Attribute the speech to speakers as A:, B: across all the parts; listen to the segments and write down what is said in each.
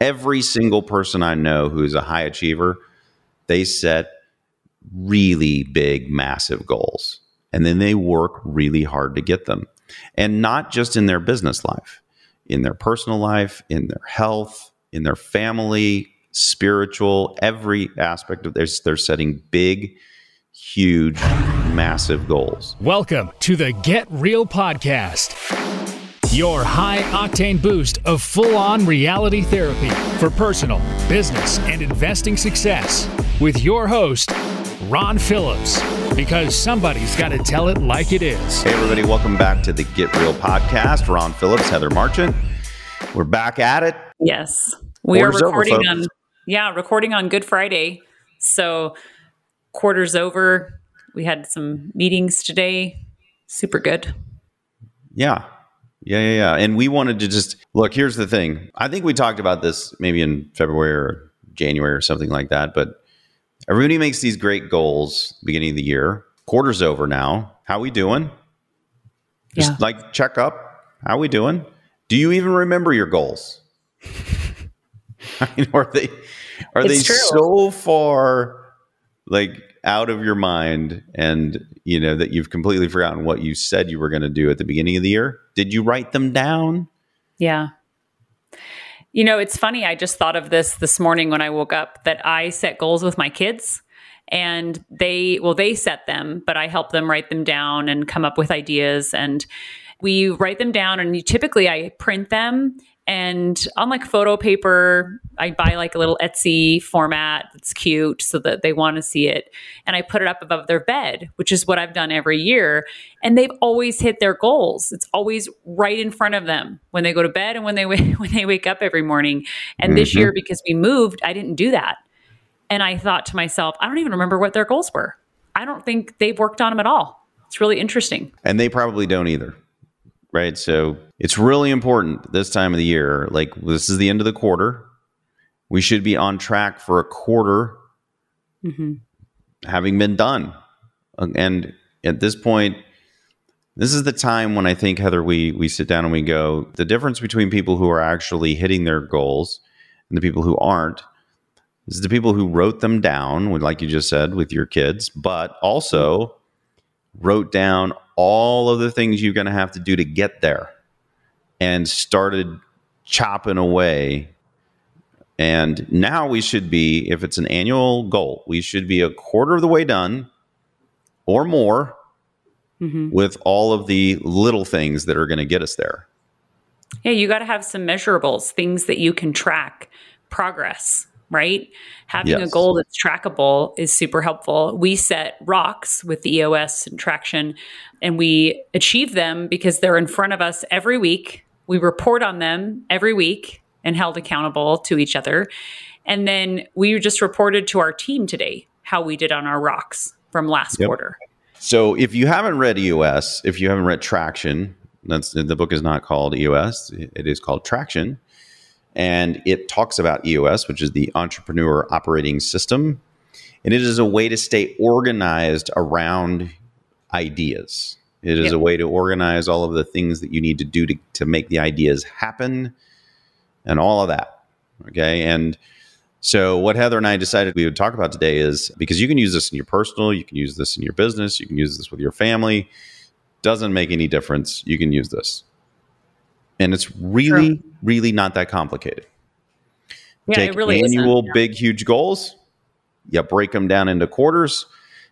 A: Every single person I know who is a high achiever, they set really big, massive goals. And then they work really hard to get them. And not just in their business life, in their personal life, in their health, in their family, spiritual, every aspect of this, they're setting big, huge, massive goals.
B: Welcome to the Get Real Podcast, your high octane boost of full on reality therapy for personal, business, and investing success with your host, Ron Phillips, because somebody's got to tell it like it is.
A: Hey, everybody, welcome back to the Get Real Podcast. Ron Phillips, Heather Marchant. We're back at it.
C: Yes. We
A: Quarter's
C: are recording
A: folks.
C: on yeah, recording on Good Friday. So quarter's over. We had some meetings today. Super good.
A: Yeah. Yeah, yeah, yeah. And we wanted to just look, here's the thing. I think we talked about this maybe in February or January or something like that, but everybody makes these great goals beginning of the year. Quarter's over now. How we doing? Just
C: Yeah.
A: like check up. How we doing? Do you even remember your goals? I mean, are they are
C: It's
A: they
C: true.
A: so far like out of your mind and you know that you've completely forgotten what you said you were going to do at the beginning of the year? Did you write them down?
C: Yeah. You know, it's funny. I just thought of this this morning when I woke up that I set goals with my kids and they, well, they set them, but I help them write them down and come up with ideas. And we write them down and you, typically I print them and on like photo paper, I buy like a little Etsy format that's cute so that they want to see it. And I put it up above their bed, which is what I've done every year. And they've always hit their goals. It's always right in front of them when they go to bed and when they wa- when they wake up every morning. And this
A: Mhm.
C: year, because we moved, I didn't do that. And I thought to myself, I don't even remember what their goals were. I don't think they've worked on them at all. It's really interesting.
A: And they probably don't either. Right? So, it's really important this time of the year. Like this is the end of the quarter. We should be on track for a quarter
C: hmm
A: having been done. And at this point, this is the time when I think Heather, we we sit down and we go, the difference between people who are actually hitting their goals and the people who aren't is the people who wrote them down, like you just said, with your kids, but also wrote down all of the things you're going to have to do to get there and started chopping away. And now we should be, if it's an annual goal, we should be a quarter of the way done or more
C: hmm
A: with all of the little things that are going to get us there.
C: Yeah, you got to have some measurables, things that you can track progress, right? Having a goal that's trackable is super helpful. We set rocks with the EOS and traction, and we achieve them because they're in front of us every week. We report on them every week and held accountable to each other. And then we just reported to our team today how we did on our rocks from last
A: Yep.
C: quarter.
A: So if you haven't read EOS, if you haven't read Traction, that's the book is not called EOS, it is called Traction. And it talks about EOS, which is the Entrepreneur Operating System. And it is a way to stay organized around ideas. It is
C: Yep.
A: a way to organize all of the things that you need to do to, to make the ideas happen and all of that. Okay. And so, what Heather and I decided we would talk about today is because you can use this in your personal, you can use this in your business, you can use this with your family. Doesn't make any difference. You can use this. And it's really, really not that complicated.
C: Yeah,
A: Take
C: it really
A: annual big, huge goals, you break them down into quarters,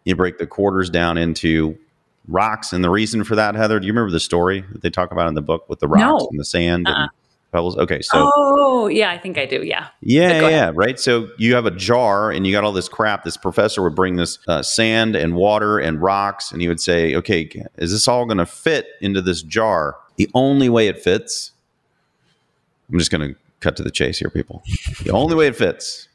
A: you break the quarters down into rocks. And the reason for that, Heather, do you remember the story that they talk about in the book with the rocks
C: No.
A: and the sand
C: Uh-uh.
A: and pebbles? Okay. So,
C: oh, yeah, I think I do. Yeah.
A: yeah, yeah, right. So you have a jar and you got all this crap. This professor would bring this uh, sand and water and rocks, and he would say, "Okay, is this all going to fit into this jar?" The only way it fits, I'm just going to cut to the chase here, people. The only way it fits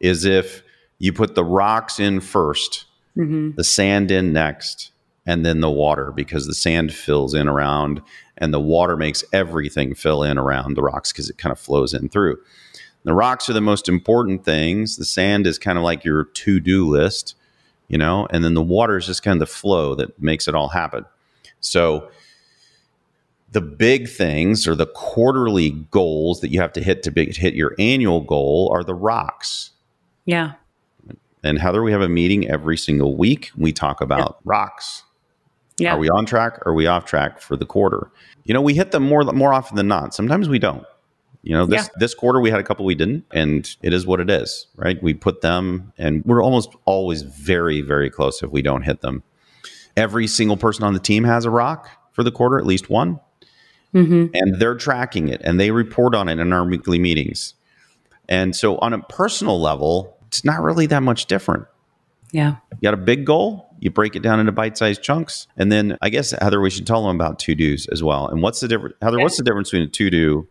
A: is if you put the rocks in first,
C: hmm
A: the sand in next, and then the water, because the sand fills in around and the water makes everything fill in around the rocks because it kind of flows in through. The rocks are the most important things. The sand is kind of like your to do list, you know, and then the water is just kind of the flow that makes it all happen. So the big things or the quarterly goals that you have to hit to be, hit your annual goal are the rocks.
C: Yeah.
A: And Heather, we have a meeting every single week. We talk about rocks.
C: Yeah.
A: Are we on track? Or are we off track for the quarter? You know, we hit them more more often than not. Sometimes we don't. You know, this
C: Yeah.
A: this quarter we had a couple we didn't, and it is what it is, right? We put them, and we're almost always very very close if we don't hit them. Every single person on the team has a rock for the quarter, at least one,
C: Mm-hmm.
A: and they're tracking it and they report on it in our weekly meetings. And so, on a personal level, it's not really that much different.
C: Yeah.
A: You got a big goal, you break it down into bite-sized chunks, and then I guess Heather, we should tell them about to dos as well. And what's the difference, Heather? What's the difference between a to do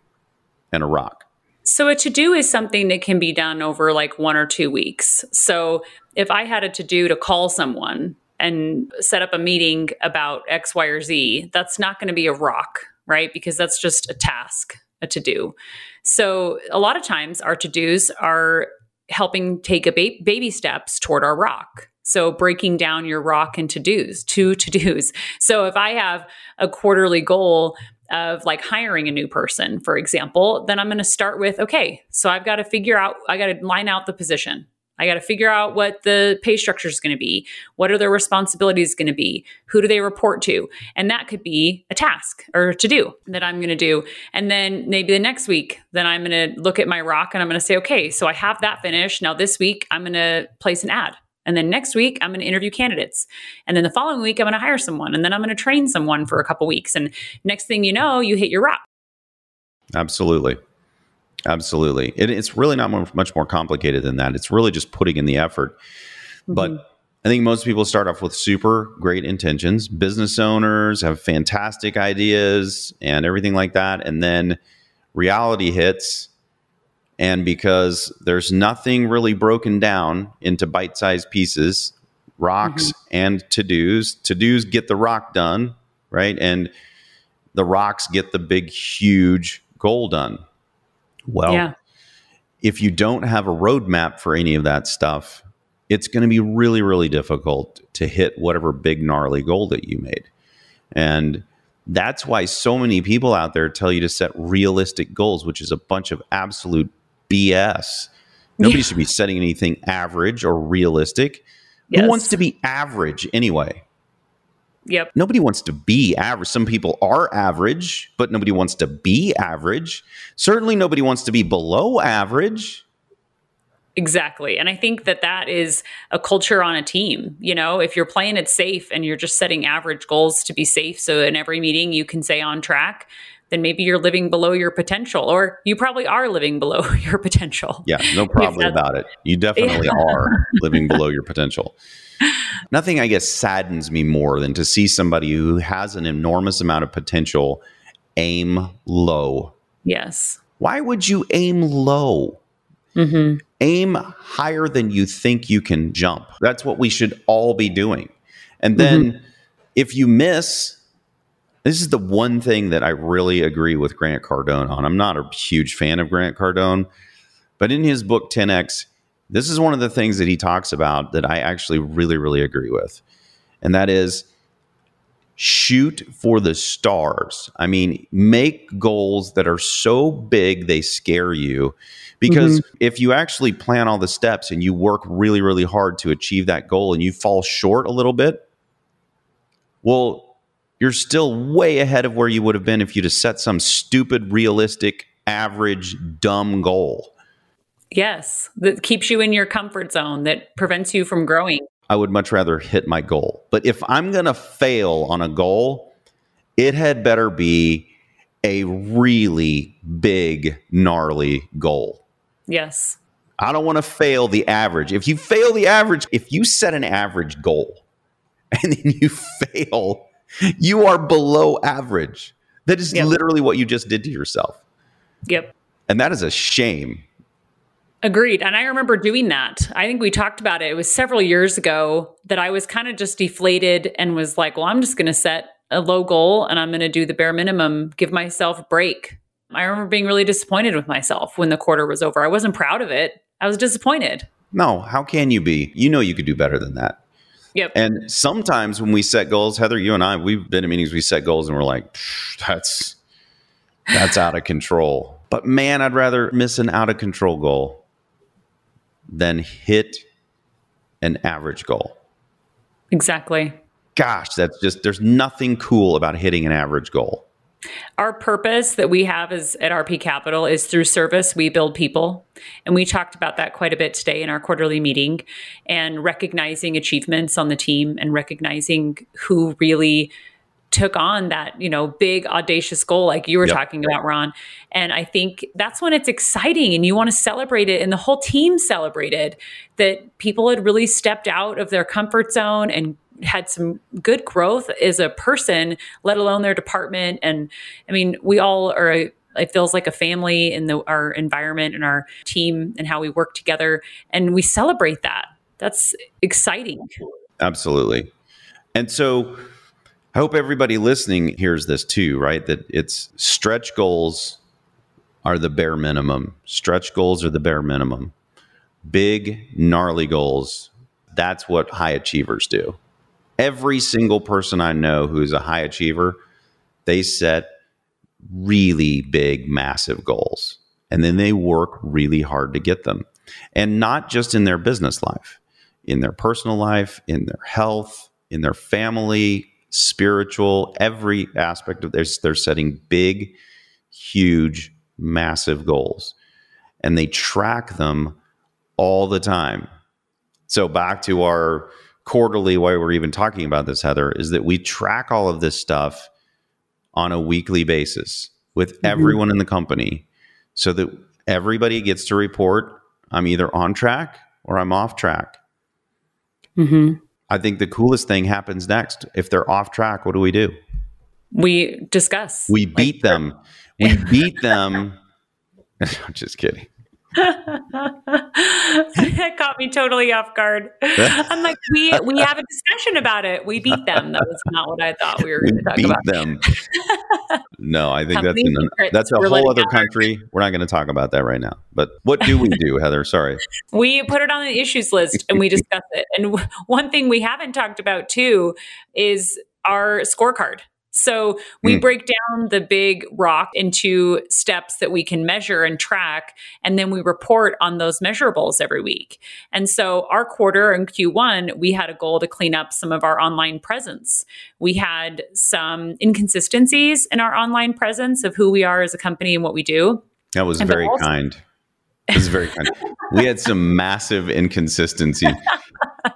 A: and a rock?
C: So a to do is something that can be done over like one or two weeks. So if I had a to do to call someone and set up a meeting about X, Y, or Z, that's not going to be a rock, right? Because that's just a task, a to do. So a lot of times our to dos are helping take a ba- baby steps toward our rock. So breaking down your rock into to dos, two to dos. So if I have a quarterly goal of like hiring a new person, for example, then I'm going to start with okay, so I've got to figure out, I got to line out the position. I got to figure out what the pay structure is going to be. What are their responsibilities going to be? Who do they report to? And that could be a task or to do that I'm going to do. And then maybe the next week, then I'm going to look at my rock and I'm going to say, okay, so I have that finished. Now this week, I'm going to place an ad. And then next week, I'm going to interview candidates. And then the following week, I'm going to hire someone. And then I'm going to train someone for a couple weeks. And next thing you know, you hit your rock.
A: Absolutely. Absolutely. It, it's really not much more complicated than that. It's really just putting in the effort. But mm-hmm. I think most people start off with super great intentions. Business owners have fantastic ideas and everything like that. And then reality hits. And because there's nothing really broken down into bite sized pieces, rocks mm-hmm. and to dos, to dos get the rock done, right? And the rocks get the big, huge goal done. Well,
C: yeah.
A: if you don't have a roadmap for any of that stuff, it's going to be really, really difficult to hit whatever big, gnarly goal that you made. And that's why so many people out there tell you to set realistic goals, which is a bunch of absolute BS. Nobody
C: Yeah.
A: should be setting anything average or realistic.
C: Yes.
A: Who wants to be average anyway?
C: Yep.
A: nobody wants to be average. Some people are average, but nobody wants to be average. Certainly, nobody wants to be below average.
C: Exactly. And I think that that is a culture on a team. You know, if you're playing it safe and you're just setting average goals to be safe, so in every meeting you can say on track, then maybe you're living below your potential, or you probably are living below your potential.
A: Yeah, no problem about it. You definitely are living below your potential. Nothing, I guess, saddens me more than to see somebody who has an enormous amount of potential aim low.
C: Yes.
A: Why would you aim low?
C: hmm
A: aim higher than you think you can jump. That's what we should all be doing. And then if you miss, this is the one thing that I really agree with Grant Cardone on. I'm not a huge fan of Grant Cardone, but in his book 10X, this is one of the things that he talks about that I actually really, really agree with. And that is shoot for the stars. I mean, make goals that are so big they scare you. Because mm-hmm. if you actually plan all the steps and you work really, really hard to achieve that goal and you fall short a little bit, well, you're still way ahead of where you would have been if you'd have set some stupid, realistic, average, dumb goal.
C: Yes. That keeps you in your comfort zone, that prevents you from growing.
A: I would much rather hit my goal. But if I'm going to fail on a goal, it had better be a really big, gnarly goal.
C: Yes.
A: I don't want to fail the average. If you fail the average, if you set an average goal and then you fail, you are below average. That is
C: Yep.
A: literally what you just did to yourself.
C: Yep.
A: And that is a shame.
C: Agreed. And I remember doing that. I think we talked about it. It was several years ago that I was kind of just deflated and was like, well, I'm just going to set a low goal and I'm going to do the bare minimum, give myself a break. I remember being really disappointed with myself when the quarter was over. I wasn't proud of it. I was disappointed.
A: No, how can you be? You know you could do better than that.
C: Yep.
A: And sometimes when we set goals, Heather, you and I, we've been in meetings, we set goals and we're like, that's that's out of control. But man, I'd rather miss an out of control goal than hit an average goal.
C: Exactly.
A: Gosh, that's just there's nothing cool about hitting an average goal.
C: Our purpose that we have is at RP Capital is through service we build people. And we talked about that quite a bit today in our quarterly meeting and recognizing achievements on the team and recognizing who really took on that, you know, big audacious goal like you were yep. talking about, Ron. And I think that's when it's exciting and you want to celebrate it and the whole team celebrated that people had really stepped out of their comfort zone and had some good growth as a person, let alone their department. And I mean, we all are a, it feels like a family in the, our environment and our team and how we work together. And we celebrate that. That's exciting.
A: Absolutely. And so I hope everybody listening hears this too, right? That it's stretch goals are the bare minimum. Stretch goals are the bare minimum. Big, gnarly goals, that's what high achievers do every single person I know who is a high achiever, they set really big, massive goals. And then they work really hard to get them. And not just in their business life, in their personal life, in their health, in their family, spiritual, every aspect of this, they're setting big, huge, massive goals. And they track them all the time. So back to our quarterly why we're even talking about this heather is that we track all of this stuff on a weekly basis with mm-hmm. everyone in the company so that everybody gets to report i'm either on track or i'm off track mm-hmm. I think the coolest thing happens next. If they're off track what do we do?
C: We discuss.
A: We beat like, them we beat them. I'm just kidding
C: that caught me totally off guard. I'm like, we we have a discussion about it. We beat them. That was not what I thought we were going to talk
A: beat
C: about.
A: them. no, I think that's an, that's a whole other country. We're not going to talk about that right now. But what do we do, Heather? Sorry.
C: We put it on the issues list and we discuss it. And one thing we haven't talked about too is our scorecard. So we mm. break down the big rock into steps that we can measure and track, and then we report on those measurables every week. And so our quarter in Q1, we had a goal to clean up some of our online presence. We had some inconsistencies in our online presence of who we are as a company and what we do.
A: That was and very also- kind. It was very kind. we had some massive inconsistency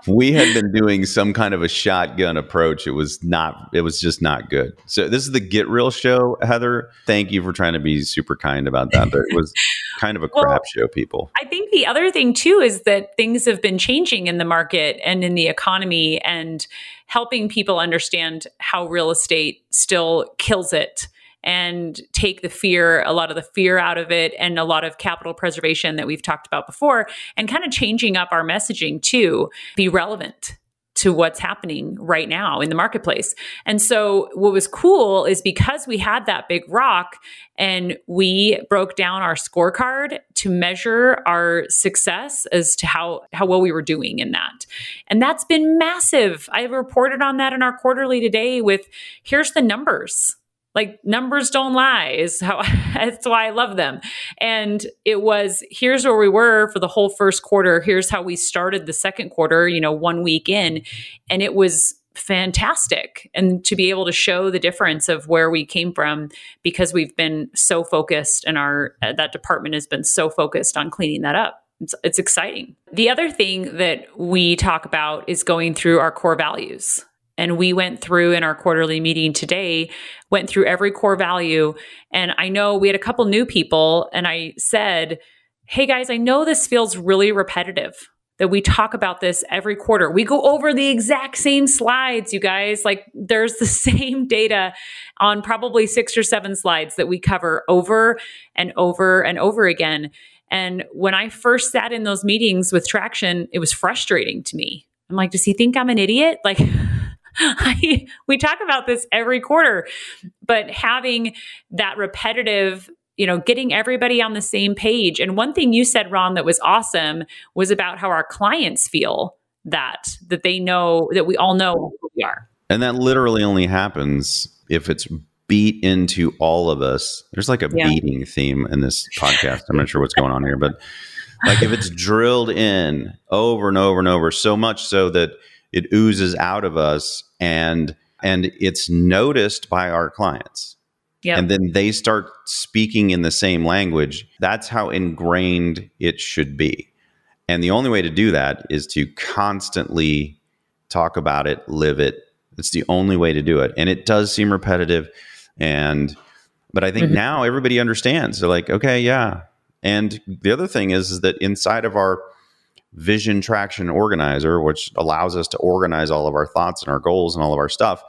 A: we had been doing some kind of a shotgun approach. It was not, it was just not good. So this is the Get Real show, Heather. Thank you for trying to be super kind about that. But it was kind of a well, crap show, people.
C: I think the other thing too is that things have been changing in the market and in the economy and helping people understand how real estate still kills it and take the fear, a lot of the fear out of it, and a lot of capital preservation that we've talked about before, and kind of changing up our messaging to be relevant to what's happening right now in the marketplace. And so what was cool is because we had that big rock and we broke down our scorecard to measure our success as to how how well we were doing in that. And that's been massive. I've reported on that in our quarterly today with here's the numbers like numbers don't lie is how that's why I love them. And it was here's where we were for the whole first quarter. Here's how we started the second quarter, you know, one week in. And it was fantastic. And to be able to show the difference of where we came from because we've been so focused and our uh, that department has been so focused on cleaning that up. It's, it's exciting. The other thing that we talk about is going through our core values. And we went through in our quarterly meeting today, went through every core value. And I know we had a couple new people, and I said, Hey guys, I know this feels really repetitive that we talk about this every quarter. We go over the exact same slides, you guys. Like there's the same data on probably six or seven slides that we cover over and over and over again. And when I first sat in those meetings with Traction, it was frustrating to me. I'm like, does he think I'm an idiot? Like, I, we talk about this every quarter, but having that repetitive you know, getting everybody on the same page. And one thing you said, Ron, that was awesome was about how our clients feel that that they know that we all know who we are.
A: And that literally only happens if it's beat into all of us. There's like a yeah. beating theme in this podcast. I'm not sure what's going on here, but like if it's drilled in over and over and over, so much so that it oozes out of us and and it's noticed by our clients. Yep. And then they start speaking in the same language. That's how ingrained it should be. And the only way to do that is to constantly talk about it, live it. It's the only way to do it. And it does seem repetitive. And, but I think mm-hmm. now everybody understands. They're like, okay, yeah. And the other thing is, is that inside of our vision traction organizer, which allows us to organize all of our thoughts and our goals and all of our stuff,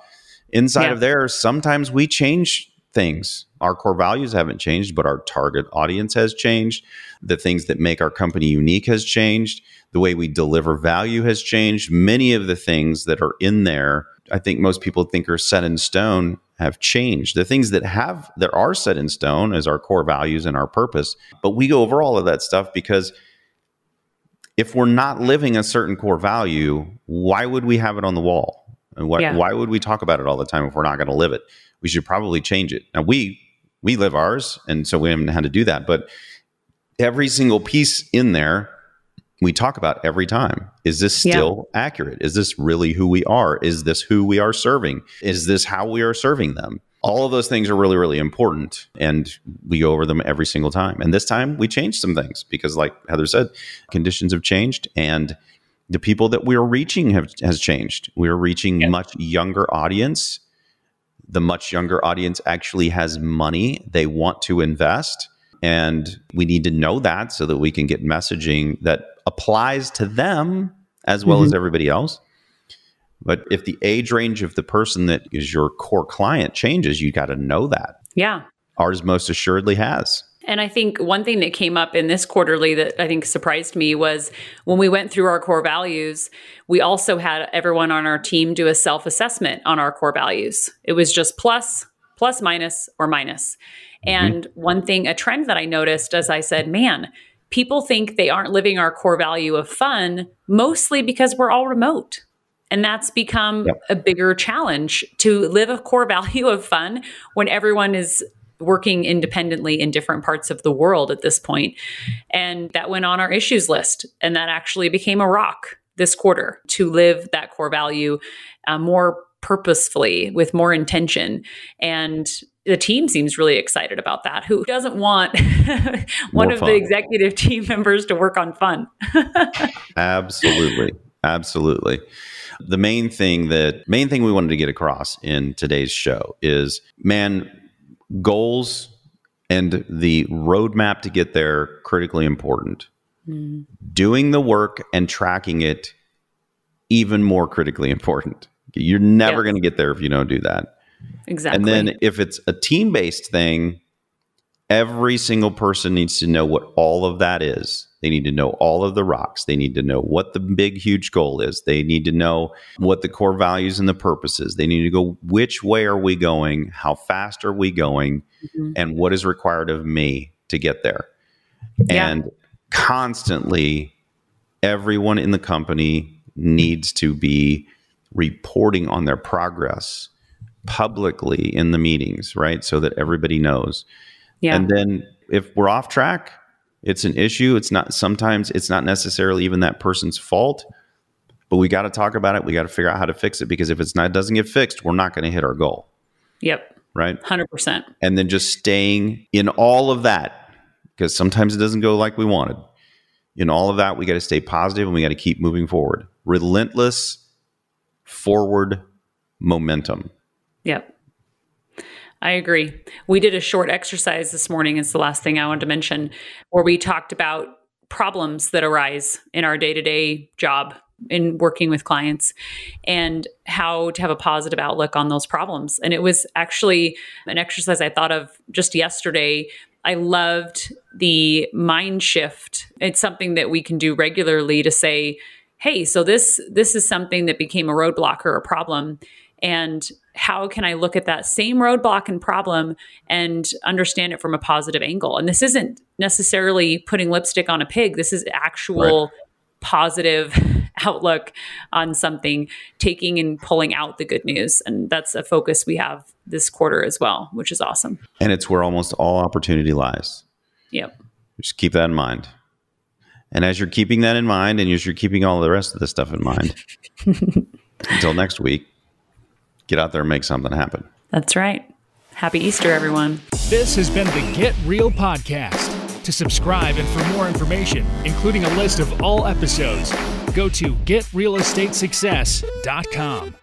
A: inside yeah. of there, sometimes we change things. Our core values haven't changed, but our target audience has changed. The things that make our company unique has changed. The way we deliver value has changed. Many of the things that are in there, I think most people think are set in stone have changed. The things that have that are set in stone as our core values and our purpose. But we go over all of that stuff because if we're not living a certain core value, why would we have it on the wall? And why, yeah. why would we talk about it all the time if we're not going to live it? We should probably change it. Now we we live ours, and so we haven't had to do that. But every single piece in there we talk about every time. Is this still yeah. accurate? Is this really who we are? Is this who we are serving? Is this how we are serving them? All of those things are really, really important. And we go over them every single time. And this time we changed some things because, like Heather said, conditions have changed and the people that we are reaching have, has changed. We are reaching yeah. much younger audience. The much younger audience actually has money they want to invest. And we need to know that so that we can get messaging that applies to them as well mm-hmm. as everybody else. But if the age range of the person that is your core client changes, you got to know that.
C: Yeah.
A: Ours most assuredly has.
C: And I think one thing that came up in this quarterly that I think surprised me was when we went through our core values, we also had everyone on our team do a self assessment on our core values. It was just plus, plus, minus, or minus. Mm-hmm. And one thing, a trend that I noticed as I said, man, people think they aren't living our core value of fun mostly because we're all remote. And that's become yep. a bigger challenge to live a core value of fun when everyone is working independently in different parts of the world at this point. And that went on our issues list. And that actually became a rock this quarter to live that core value uh, more purposefully with more intention. And the team seems really excited about that. Who doesn't want one of the executive team members to work on fun?
A: Absolutely. Absolutely. The main thing that main thing we wanted to get across in today's show is man, goals and the roadmap to get there critically important. Mm. Doing the work and tracking it even more critically important. You're never going to get there if you don't do that.
C: Exactly.
A: And then if it's a team based thing, every single person needs to know what all of that is. They need to know all of the rocks. They need to know what the big, huge goal is. They need to know what the core values and the purposes. They need to go, which way are we going? How fast are we going? Mm-hmm. And what is required of me to get there? Yeah. And constantly, everyone in the company needs to be reporting on their progress publicly in the meetings, right? So that everybody knows. Yeah. And then if we're off track, it's an issue. It's not sometimes it's not necessarily even that person's fault, but we got to talk about it. We got to figure out how to fix it because if it's not doesn't get fixed, we're not going to hit our goal.
C: Yep.
A: Right?
C: 100%.
A: And then just staying in all of that because sometimes it doesn't go like we wanted. In all of that, we got to stay positive and we got to keep moving forward. Relentless forward momentum.
C: Yep. I agree. We did a short exercise this morning. It's the last thing I wanted to mention, where we talked about problems that arise in our day to day job in working with clients and how to have a positive outlook on those problems. And it was actually an exercise I thought of just yesterday. I loved the mind shift. It's something that we can do regularly to say, hey, so this this is something that became a roadblock or a problem and how can I look at that same roadblock and problem and understand it from a positive angle? And this isn't necessarily putting lipstick on a pig. This is actual right. positive outlook on something, taking and pulling out the good news. And that's a focus we have this quarter as well, which is awesome.
A: And it's where almost all opportunity lies.
C: Yep.
A: Just keep that in mind. And as you're keeping that in mind and as you're keeping all the rest of the stuff in mind, until next week, get out there and make something happen.
C: That's right. Happy Easter, everyone.
B: This has been the Get Real Podcast. To subscribe and for more information, including a list of all episodes, go to getrealestatesuccess.com.